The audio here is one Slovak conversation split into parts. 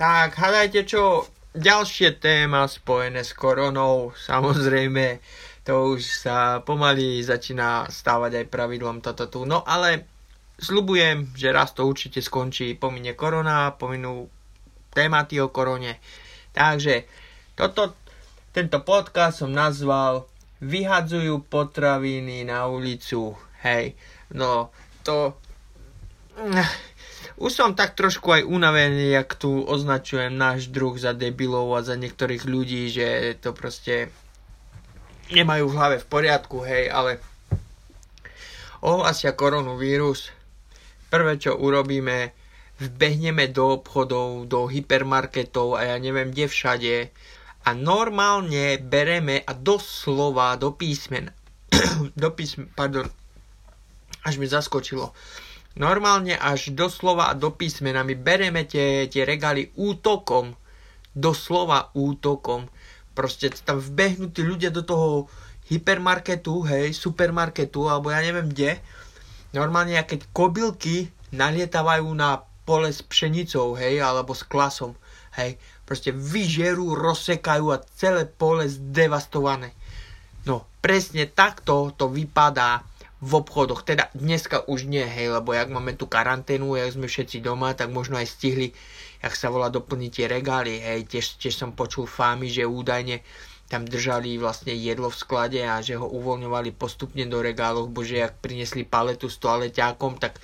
Tak, hádajte čo, ďalšie téma spojené s koronou, samozrejme, to už sa pomaly začína stávať aj pravidlom toto tu. No ale slubujem, že raz to určite skončí, pomine korona, pominú tématy o korone. Takže toto, tento podcast som nazval Vyhadzujú potraviny na ulicu. Hej, no to už som tak trošku aj unavený, jak tu označujem náš druh za debilov a za niektorých ľudí, že to proste nemajú v hlave v poriadku, hej, ale ohlasia koronavírus. Prvé, čo urobíme, vbehneme do obchodov, do hypermarketov a ja neviem kde všade a normálne bereme a doslova do písmen do písmen, pardon, až mi zaskočilo Normálne až doslova a do písmena my bereme tie, tie regály útokom. Doslova útokom. Proste tam vbehnutí ľudia do toho hypermarketu, hej, supermarketu, alebo ja neviem kde. Normálne, keď kobylky nalietávajú na pole s pšenicou, hej, alebo s klasom, hej. Proste vyžerú, rozsekajú a celé pole zdevastované. No, presne takto to vypadá v obchodoch. Teda dneska už nie, hej, lebo jak máme tu karanténu, jak sme všetci doma, tak možno aj stihli, jak sa volá, doplniť tie regály, hej, tiež, tiež som počul fámy, že údajne tam držali vlastne jedlo v sklade a že ho uvoľňovali postupne do regálov, bože, jak priniesli paletu s toaleťákom, tak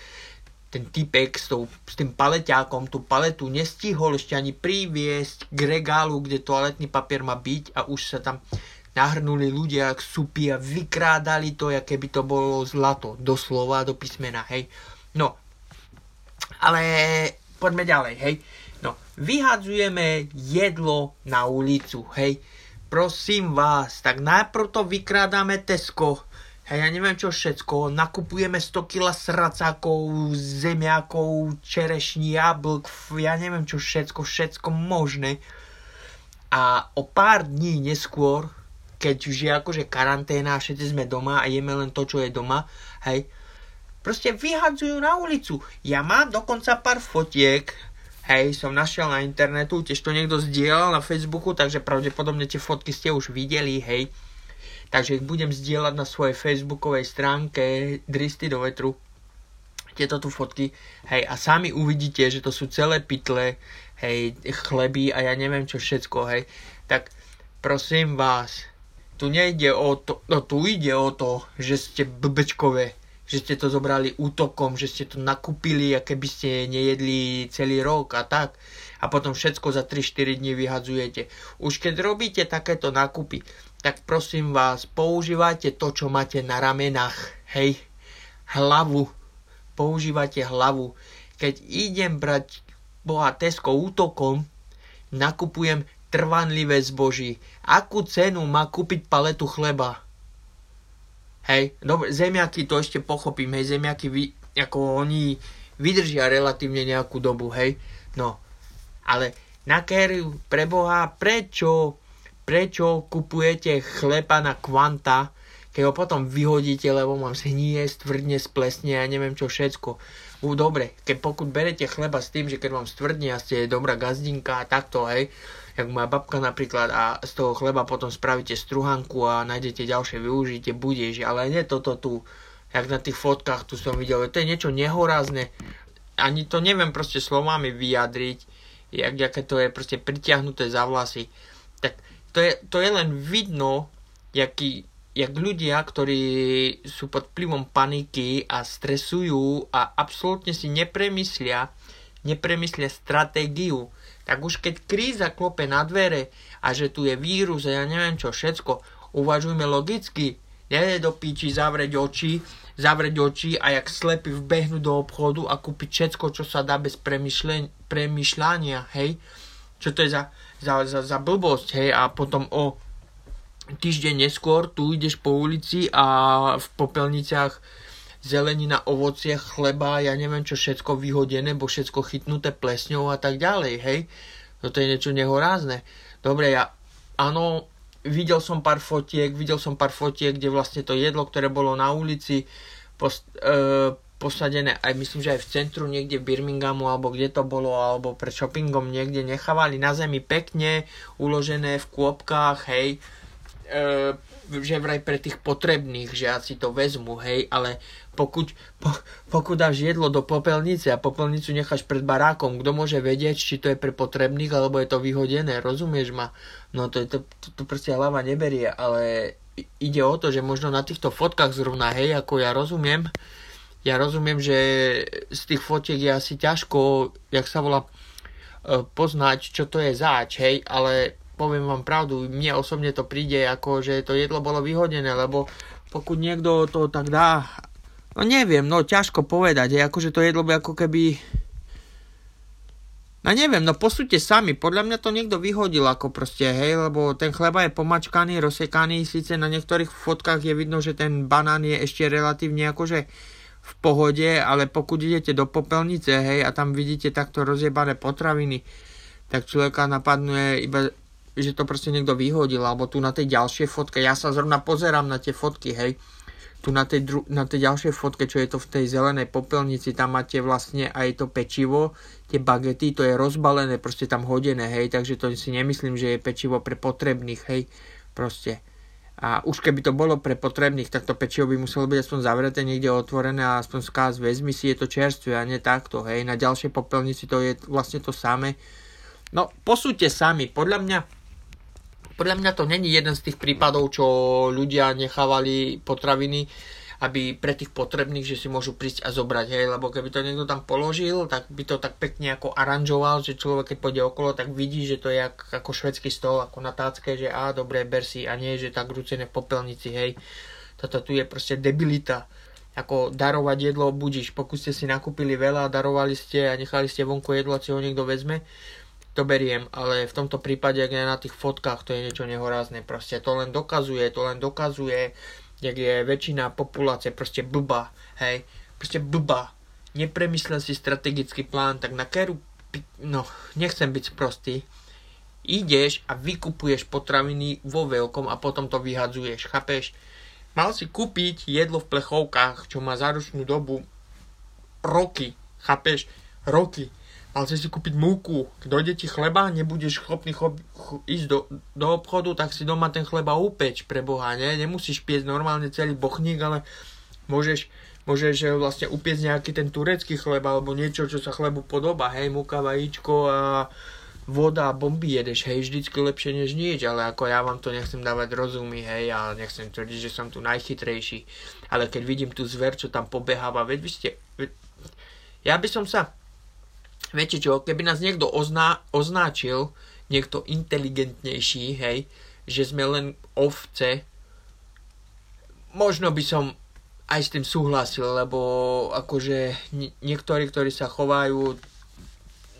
ten typek s, tou, s tým paleťákom tú paletu nestihol ešte ani priviesť k regálu, kde toaletný papier má byť a už sa tam nahrnuli ľudia ak a vykrádali to, aké by to bolo zlato, doslova, do písmena, hej. No, ale poďme ďalej, hej. No, vyhadzujeme jedlo na ulicu, hej. Prosím vás, tak najprv to vykrádame Tesco, hej, ja neviem čo všetko, nakupujeme 100 kg sracákov, zemiakov, čerešní, jablk, ja neviem čo všetko, všetko možné. A o pár dní neskôr keď už je akože karanténa všetci sme doma a jeme len to, čo je doma, hej, proste vyhadzujú na ulicu. Ja mám dokonca pár fotiek, hej, som našiel na internetu, tiež to niekto zdieľal na Facebooku, takže pravdepodobne tie fotky ste už videli, hej. Takže ich budem zdieľať na svojej facebookovej stránke Dristy do vetru tieto tu fotky, hej, a sami uvidíte, že to sú celé pytle, hej, chleby a ja neviem čo všetko, hej, tak prosím vás, tu nejde o to, no tu ide o to, že ste blbečkové, že ste to zobrali útokom, že ste to nakúpili a keby ste nejedli celý rok a tak a potom všetko za 3-4 dní vyhadzujete. Už keď robíte takéto nákupy, tak prosím vás, používajte to, čo máte na ramenách, hej, hlavu, používajte hlavu. Keď idem brať boha Tesco útokom, nakupujem trvanlivé zboží. Akú cenu má kúpiť paletu chleba? Hej, dobre, zemiaky to ešte pochopím, hej, zemiaky, vy, ako oni vydržia relatívne nejakú dobu, hej, no, ale na kériu, preboha, prečo, prečo kupujete chleba na kvanta, keď ho potom vyhodíte, lebo mám zhnie, stvrdne, splesne a neviem čo všetko. U, dobre, keď pokud berete chleba s tým, že keď vám stvrdne a ste dobrá gazdinka a takto, hej, jak moja babka napríklad a z toho chleba potom spravíte struhanku a nájdete ďalšie využitie, budeš, ale nie toto tu, jak na tých fotkách tu som videl, to je niečo nehorázne, ani to neviem proste slovami vyjadriť, jak, aké to je proste pritiahnuté za vlasy, tak to je, to je len vidno, jaký, jak ľudia, ktorí sú pod vplyvom paniky a stresujú a absolútne si nepremyslia, nepremyslia stratégiu, tak už keď kríza klope na dvere a že tu je vírus a ja neviem čo všetko, uvažujme logicky, nie do píči zavrieť oči, zavrieť oči a jak slepý vbehnúť do obchodu a kúpiť všetko, čo sa dá bez premyšľania, hej. Čo to je za, za, za, za blbosť, hej. A potom o týždeň neskôr tu ideš po ulici a v popelniciach zelenina, ovocie, chleba, ja neviem čo všetko vyhodené, bo všetko chytnuté plesňou a tak ďalej, hej. Toto je niečo nehorázne. Dobre, ja, áno, videl som pár fotiek, videl som pár fotiek, kde vlastne to jedlo, ktoré bolo na ulici, post, e, posadené, aj myslím, že aj v centru niekde v Birminghamu, alebo kde to bolo, alebo pred shoppingom niekde nechávali na zemi pekne uložené v kôpkách, hej, e, že vraj pre tých potrebných, že ja si to vezmu, hej, ale pokud, po, pokud dáš jedlo do popelnice a popelnicu necháš pred barákom, kto môže vedieť, či to je pre potrebných, alebo je to vyhodené, rozumieš ma? No to, to, to, to proste hlava neberie, ale ide o to, že možno na týchto fotkách zrovna, hej, ako ja rozumiem, ja rozumiem, že z tých fotiek je asi ťažko, jak sa volá, e, poznať, čo to je zač, hej, ale poviem vám pravdu, mne osobne to príde ako, že to jedlo bolo vyhodené, lebo pokud niekto to tak dá, no neviem, no ťažko povedať, hej, akože to jedlo by ako keby, no neviem, no posúďte sami, podľa mňa to niekto vyhodil ako proste, hej, lebo ten chleba je pomačkaný, rozsekaný, síce na niektorých fotkách je vidno, že ten banán je ešte relatívne akože v pohode, ale pokud idete do popelnice, hej, a tam vidíte takto rozjebané potraviny, tak človeka napadne iba, že to proste niekto vyhodil, alebo tu na tej ďalšej fotke, ja sa zrovna pozerám na tie fotky, hej, tu na tej, dru- na tej ďalšej fotke, čo je to v tej zelenej popelnici, tam máte vlastne aj to pečivo, tie bagety, to je rozbalené, proste tam hodené, hej, takže to si nemyslím, že je pečivo pre potrebných, hej, proste. A už keby to bolo pre potrebných, tak to pečivo by muselo byť aspoň zavreté niekde otvorené a aspoň skáz vezmi si, je to čerstvé a nie takto, hej. Na ďalšej popelnici to je vlastne to samé. No, posúďte sami, podľa mňa podľa mňa to není jeden z tých prípadov, čo ľudia nechávali potraviny aby pre tých potrebných, že si môžu prísť a zobrať, hej, lebo keby to niekto tam položil, tak by to tak pekne ako aranžoval, že človek keď pôjde okolo, tak vidí, že to je ako, ako švedský stol, ako na tácke, že a dobre, ber si, a nie, že tak rúcené v popelnici, hej. Toto tu je proste debilita. Ako darovať jedlo, budíš, pokud ste si nakúpili veľa, darovali ste a nechali ste vonku jedlo, si ho niekto vezme, to beriem, ale v tomto prípade, ak je na tých fotkách, to je niečo nehorázne, proste to len dokazuje, to len dokazuje, jak je väčšina populácie proste blbá, hej, proste blbá. Nepremyslel si strategický plán, tak na keru, no, nechcem byť sprostý, ideš a vykupuješ potraviny vo veľkom a potom to vyhadzuješ, chápeš? Mal si kúpiť jedlo v plechovkách, čo má záručnú dobu roky, chápeš? Roky ale chceš si kúpiť múku, dojde ti chleba, nebudeš schopný cho- ch- ísť do, do obchodu, tak si doma ten chleba upeč pre Boha, ne? Nemusíš piesť normálne celý bochník, ale môžeš, môžeš eh, vlastne upiecť nejaký ten turecký chleba alebo niečo, čo sa chlebu podobá, hej, múka, vajíčko a voda a bomby jedeš, hej, vždycky lepšie než nič, ale ako ja vám to nechcem dávať rozumy, hej, a nechcem tvrdiť, že som tu najchytrejší, ale keď vidím tú zver, čo tam pobeháva, veď vy ste, veď, ja by som sa, viete čo, keby nás niekto ozná, označil, niekto inteligentnejší, hej, že sme len ovce, možno by som aj s tým súhlasil, lebo akože niektorí, ktorí sa chovajú,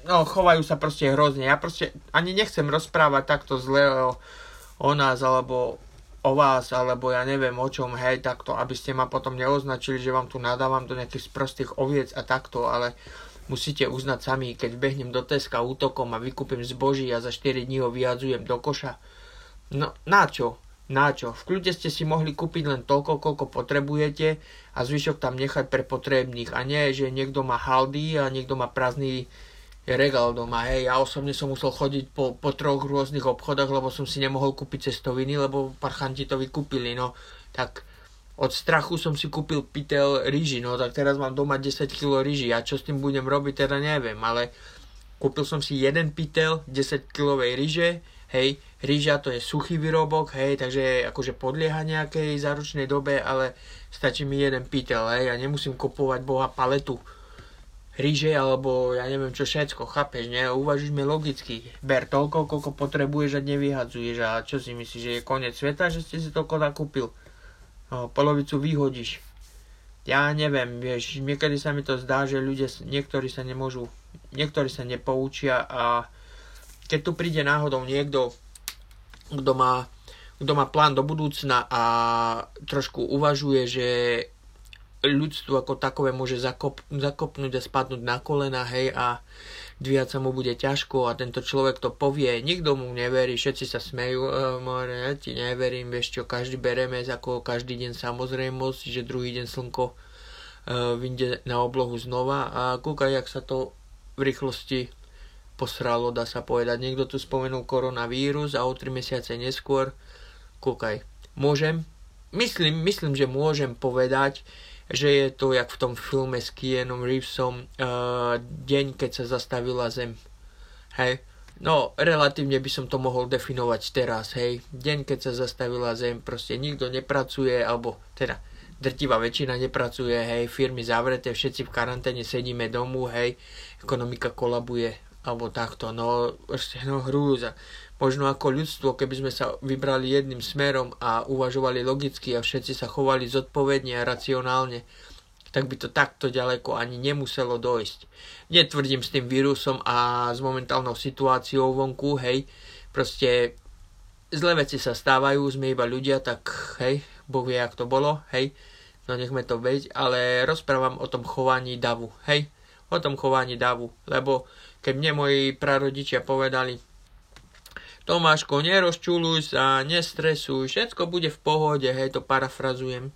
no chovajú sa proste hrozne. Ja proste ani nechcem rozprávať takto zle o, o nás, alebo o vás, alebo ja neviem o čom, hej, takto, aby ste ma potom neoznačili, že vám tu nadávam do nejakých sprostých oviec a takto, ale Musíte uznať sami, keď behnem do Teska útokom a vykúpim zboží a za 4 dní ho vyhadzujem do koša. No, na čo? Na čo? V kľude ste si mohli kúpiť len toľko, koľko potrebujete a zvyšok tam nechať pre potrebných. A nie, že niekto má haldy a niekto má prázdny regál doma. Hej, ja osobne som musel chodiť po, po troch rôznych obchodoch, lebo som si nemohol kúpiť cestoviny, lebo parchanti to vykúpili. No, tak od strachu som si kúpil pytel rýži, no tak teraz mám doma 10 kg rýži a čo s tým budem robiť, teda neviem, ale kúpil som si jeden pytel 10 kg rýže, hej, rýža to je suchý výrobok, hej, takže akože podlieha nejakej záručnej dobe, ale stačí mi jeden pytel, hej, a nemusím kupovať boha paletu rýže alebo ja neviem čo všetko, chápeš, ne? Uvažujme logicky. Ber toľko, koľko potrebuješ a nevyhadzuješ a čo si myslíš, že je koniec sveta, že ste si toľko nakúpil? No, polovicu vyhodíš. Ja neviem, vieš, niekedy sa mi to zdá, že ľudia, niektorí sa nemôžu, niektorí sa nepoučia a keď tu príde náhodou niekto, kto má, kto má plán do budúcna a trošku uvažuje, že ľudstvo ako takové môže zakop, zakopnúť a spadnúť na kolena, hej, a dvíhať sa mu bude ťažko a tento človek to povie, nikto mu neverí, všetci sa smejú, e, more, ja ti neverím, vieš čo, každý bereme ako každý deň samozrejmosť, že druhý deň slnko vyjde na oblohu znova a kúkaj, jak sa to v rýchlosti posralo, dá sa povedať. Niekto tu spomenul koronavírus a o 3 mesiace neskôr, kúkaj, môžem, myslím, myslím, že môžem povedať, že je to jak v tom filme s Keanom Reevesom uh, deň, keď sa zastavila Zem. Hej, No, relatívne by som to mohol definovať teraz, hej. Deň, keď sa zastavila zem, proste nikto nepracuje, alebo teda drtivá väčšina nepracuje, hej, firmy zavreté, všetci v karanténe sedíme domu, hej, ekonomika kolabuje, alebo takto, no, no, hrúza. Možno ako ľudstvo, keby sme sa vybrali jedným smerom a uvažovali logicky a všetci sa chovali zodpovedne a racionálne, tak by to takto ďaleko ani nemuselo dojsť. Netvrdím s tým vírusom a s momentálnou situáciou vonku, hej, proste zlé veci sa stávajú, sme iba ľudia, tak hej, Boh vie, jak to bolo, hej, no nechme to byť, ale rozprávam o tom chovaní davu, hej, o tom chovaní davu, lebo keď mne moji prarodičia povedali, Tomáško, nerozčuluj sa, nestresuj, všetko bude v pohode, hej, to parafrazujem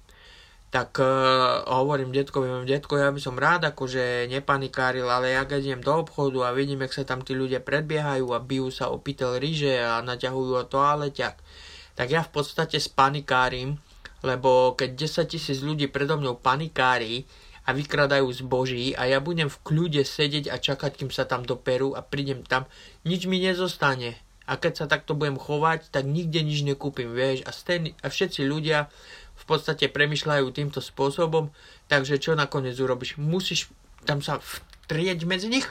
tak uh, hovorím detkovi, detko, ja by som rád akože nepanikáril, ale ja keď idem do obchodu a vidím, jak sa tam tí ľudia predbiehajú a bijú sa o pytel ryže a naťahujú o toaleťak, tak ja v podstate spanikárim, lebo keď 10 tisíc ľudí predo mňou panikári a vykradajú zboží a ja budem v kľude sedieť a čakať, kým sa tam doperú a prídem tam, nič mi nezostane. A keď sa takto budem chovať, tak nikde nič nekúpim, vieš. A, stejný, a všetci ľudia v podstate premyšľajú týmto spôsobom, takže čo nakoniec urobíš? Musíš tam sa vtrieť medzi nich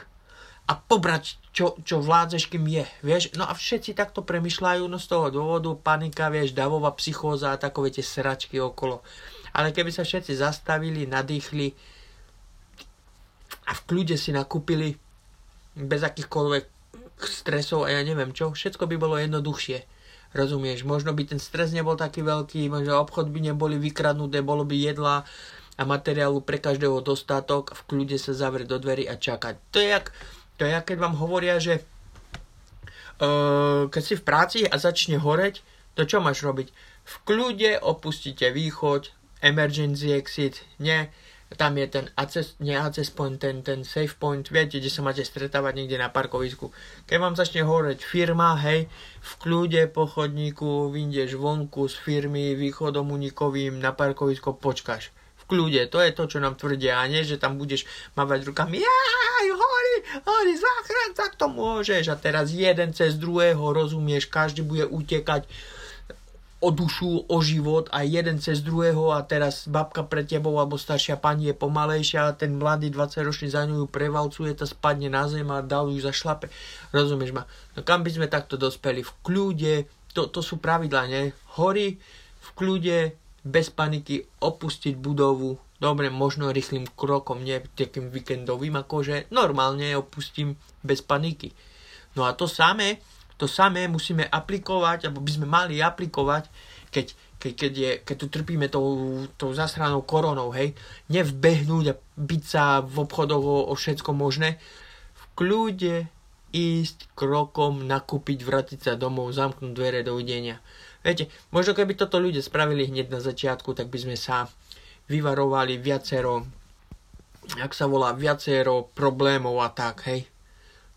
a pobrať, čo, čo vládzeš, kým je, vieš? No a všetci takto premyšľajú, no z toho dôvodu panika, vieš, davová psychóza a takové tie sračky okolo. Ale keby sa všetci zastavili, nadýchli a v kľude si nakúpili bez akýchkoľvek stresov a ja neviem čo, všetko by bolo jednoduchšie Rozumieš, možno by ten stres nebol taký veľký, možno obchod by neboli vykradnuté, bolo by jedla a materiálu pre každého dostatok, v kľude sa zavrieť do dverí a čakať. To je jak, to je jak keď vám hovoria, že uh, keď si v práci a začne horeť, to čo máš robiť? V kľude opustíte východ, emergency exit, nie, tam je ten access, nie access point, ten, ten safe point, viete, kde sa máte stretávať niekde na parkovisku. Keď vám začne horeť firma, hej, v kľude po chodníku vyjdeš vonku z firmy východom unikovým na parkovisko, počkáš. V kľude, to je to, čo nám tvrdia, a nie, že tam budeš mávať rukami, jaj, horí, horí, záchran, tak to môžeš. A teraz jeden cez druhého, rozumieš, každý bude utekať o dušu, o život a jeden cez druhého a teraz babka pred tebou alebo staršia pani je pomalejšia a ten mladý 20 ročný za ňu prevalcuje, to spadne na zem a dal ju za šlape. Rozumieš ma? No kam by sme takto dospeli? V kľude, to, to sú pravidlá, ne? Hory, v kľude, bez paniky, opustiť budovu, dobre, možno rýchlým krokom, nie takým víkendovým, akože normálne opustím bez paniky. No a to samé, to samé musíme aplikovať, alebo by sme mali aplikovať, keď, keď, keď, je, keď tu trpíme tou, tou zasranou koronou, hej, nevbehnúť a byť sa v obchodoch o, o všetko možné, v kľude ísť krokom, nakúpiť, vrátiť sa domov, zamknúť dvere, dovidenia. Viete, možno keby toto ľudia spravili hneď na začiatku, tak by sme sa vyvarovali viacero, jak sa volá, viacero problémov a tak, hej.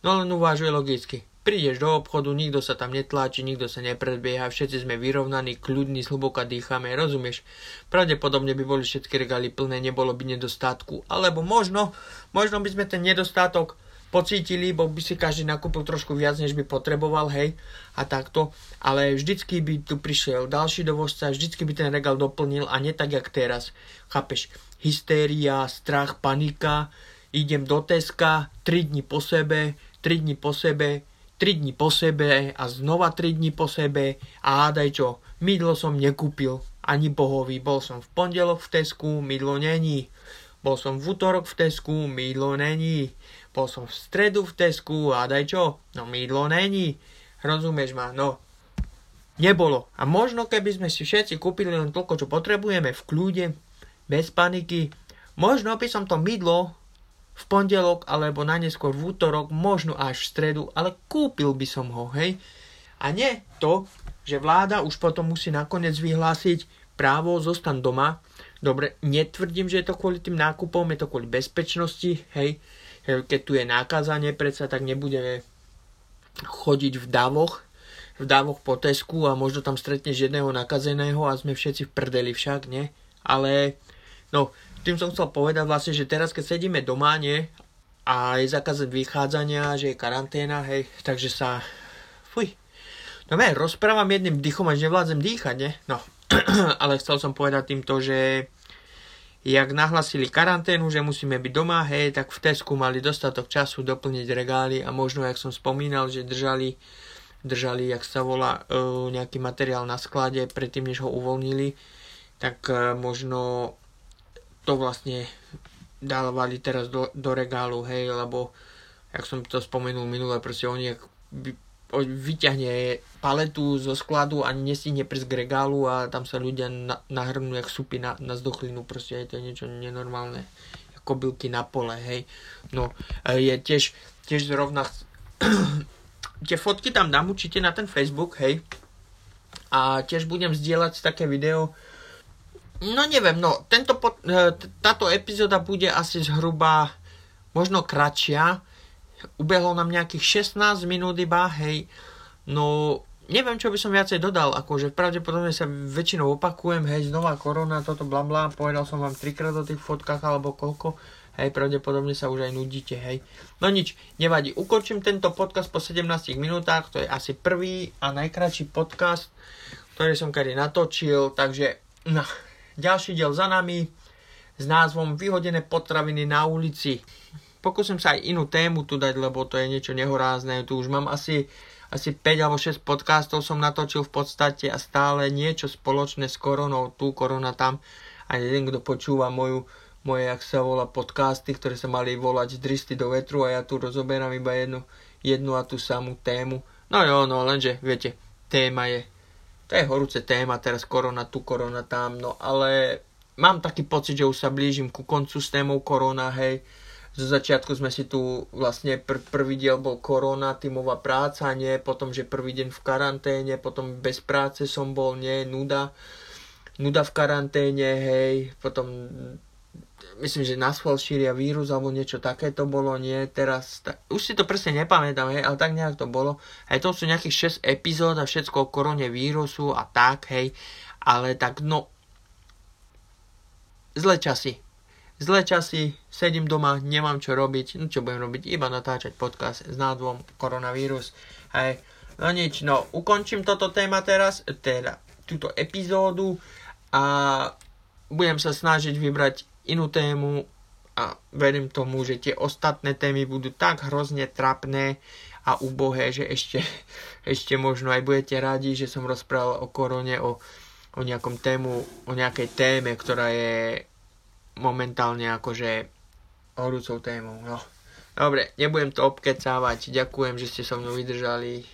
No len uvažuje logicky. Prídeš do obchodu, nikto sa tam netláči, nikto sa nepredbieha, všetci sme vyrovnaní, kľudní, zhlboka dýchame, rozumieš? Pravdepodobne by boli všetky regály plné, nebolo by nedostatku, alebo možno, možno by sme ten nedostatok pocítili, bo by si každý nakúpil trošku viac, než by potreboval, hej, a takto, ale vždycky by tu prišiel ďalší dovozca, vždycky by ten regál doplnil a nie tak, jak teraz, chápeš, hystéria, strach, panika, idem do Teska, 3 dní po sebe, 3 dní po sebe, 3 dní po sebe a znova 3 dní po sebe a hádaj čo, mydlo som nekúpil, ani bohový, bol som v pondelok v Tesku, mydlo není. Bol som v útorok v Tesku, mydlo není. Bol som v stredu v Tesku a daj čo? No mydlo není. Rozumieš ma? No. Nebolo. A možno keby sme si všetci kúpili len toľko, čo potrebujeme v kľude, bez paniky, možno by som to mydlo v pondelok alebo na neskôr v útorok, možno až v stredu, ale kúpil by som ho, hej. A nie to, že vláda už potom musí nakoniec vyhlásiť právo zostan doma, Dobre, netvrdím, že je to kvôli tým nákupom, je to kvôli bezpečnosti, hej. Keď tu je nákazanie, predsa tak nebudeme chodiť v davoch, v davoch po Tesku a možno tam stretneš jedného nakazeného a sme všetci v prdeli však, nie? Ale, no, tým som chcel povedať vlastne, že teraz keď sedíme doma, nie? A je zakaz vychádzania, že je karanténa, hej, takže sa, fuj, no ne, rozprávam jedným dýchom, až nevládzem dýchať, nie? No, ale chcel som povedať týmto, že jak nahlasili karanténu, že musíme byť doma, hej, tak v Tesku mali dostatok času doplniť regály a možno, jak som spomínal, že držali, držali, jak sa volá, e, nejaký materiál na sklade predtým, než ho uvoľnili, tak e, možno to vlastne dávali teraz do, do regálu, hej, lebo, jak som to spomenul minule, proste oni, vyťahne paletu zo skladu a nestihne prísť k regálu a tam sa ľudia na, nahrnú jak supy na, na zdochlinu, proste je to niečo nenormálne kobylky na pole, hej. No, je tiež, tiež zrovna tie fotky tam dám určite na ten Facebook, hej. A tiež budem zdieľať také video, no neviem, no, tento, e, táto epizóda bude asi zhruba možno kratšia, ubehlo nám nejakých 16 minút iba, hej, no neviem, čo by som viacej dodal, akože pravdepodobne sa väčšinou opakujem, hej, znova korona, toto bla povedal som vám trikrát o tých fotkách alebo koľko, hej, pravdepodobne sa už aj nudíte, hej. No nič, nevadí, ukončím tento podcast po 17 minútach, to je asi prvý a najkračší podcast, ktorý som kedy natočil, takže no, ďalší diel za nami s názvom Vyhodené potraviny na ulici pokúsim sa aj inú tému tu dať, lebo to je niečo nehorázne. Tu už mám asi, asi 5 alebo 6 podcastov som natočil v podstate a stále niečo spoločné s koronou, tu korona tam. A jeden, kto počúva moju, moje, jak sa volá, podcasty, ktoré sa mali volať dristy do vetru a ja tu rozoberám iba jednu, jednu a tú samú tému. No jo, no lenže, viete, téma je, to je horúce téma, teraz korona tu, korona tam, no ale mám taký pocit, že už sa blížim ku koncu s témou korona, hej, zo začiatku sme si tu vlastne pr- prvý diel bol korona, tímová práca, nie, potom, že prvý deň v karanténe, potom bez práce som bol, nie, nuda, nuda v karanténe, hej, potom myslím, že na schvál šíria vírus alebo niečo také to bolo, nie, teraz, ta, už si to presne nepamätám, hej, ale tak nejak to bolo, hej, to sú nejakých 6 epizód a všetko o korone vírusu a tak, hej, ale tak, no, zle časy, Zlé časy, sedím doma, nemám čo robiť, no čo budem robiť, iba natáčať podcast s názvom Koronavírus. Hej, no nič, no ukončím toto téma teraz, teda túto epizódu a budem sa snažiť vybrať inú tému a verím tomu, že tie ostatné témy budú tak hrozne trapné a ubohé, že ešte, ešte možno aj budete radi, že som rozprával o korone, o, o nejakom tému, o nejakej téme, ktorá je momentálne akože horúcou témou. No. Dobre, nebudem to obkecávať. Ďakujem, že ste so mnou vydržali.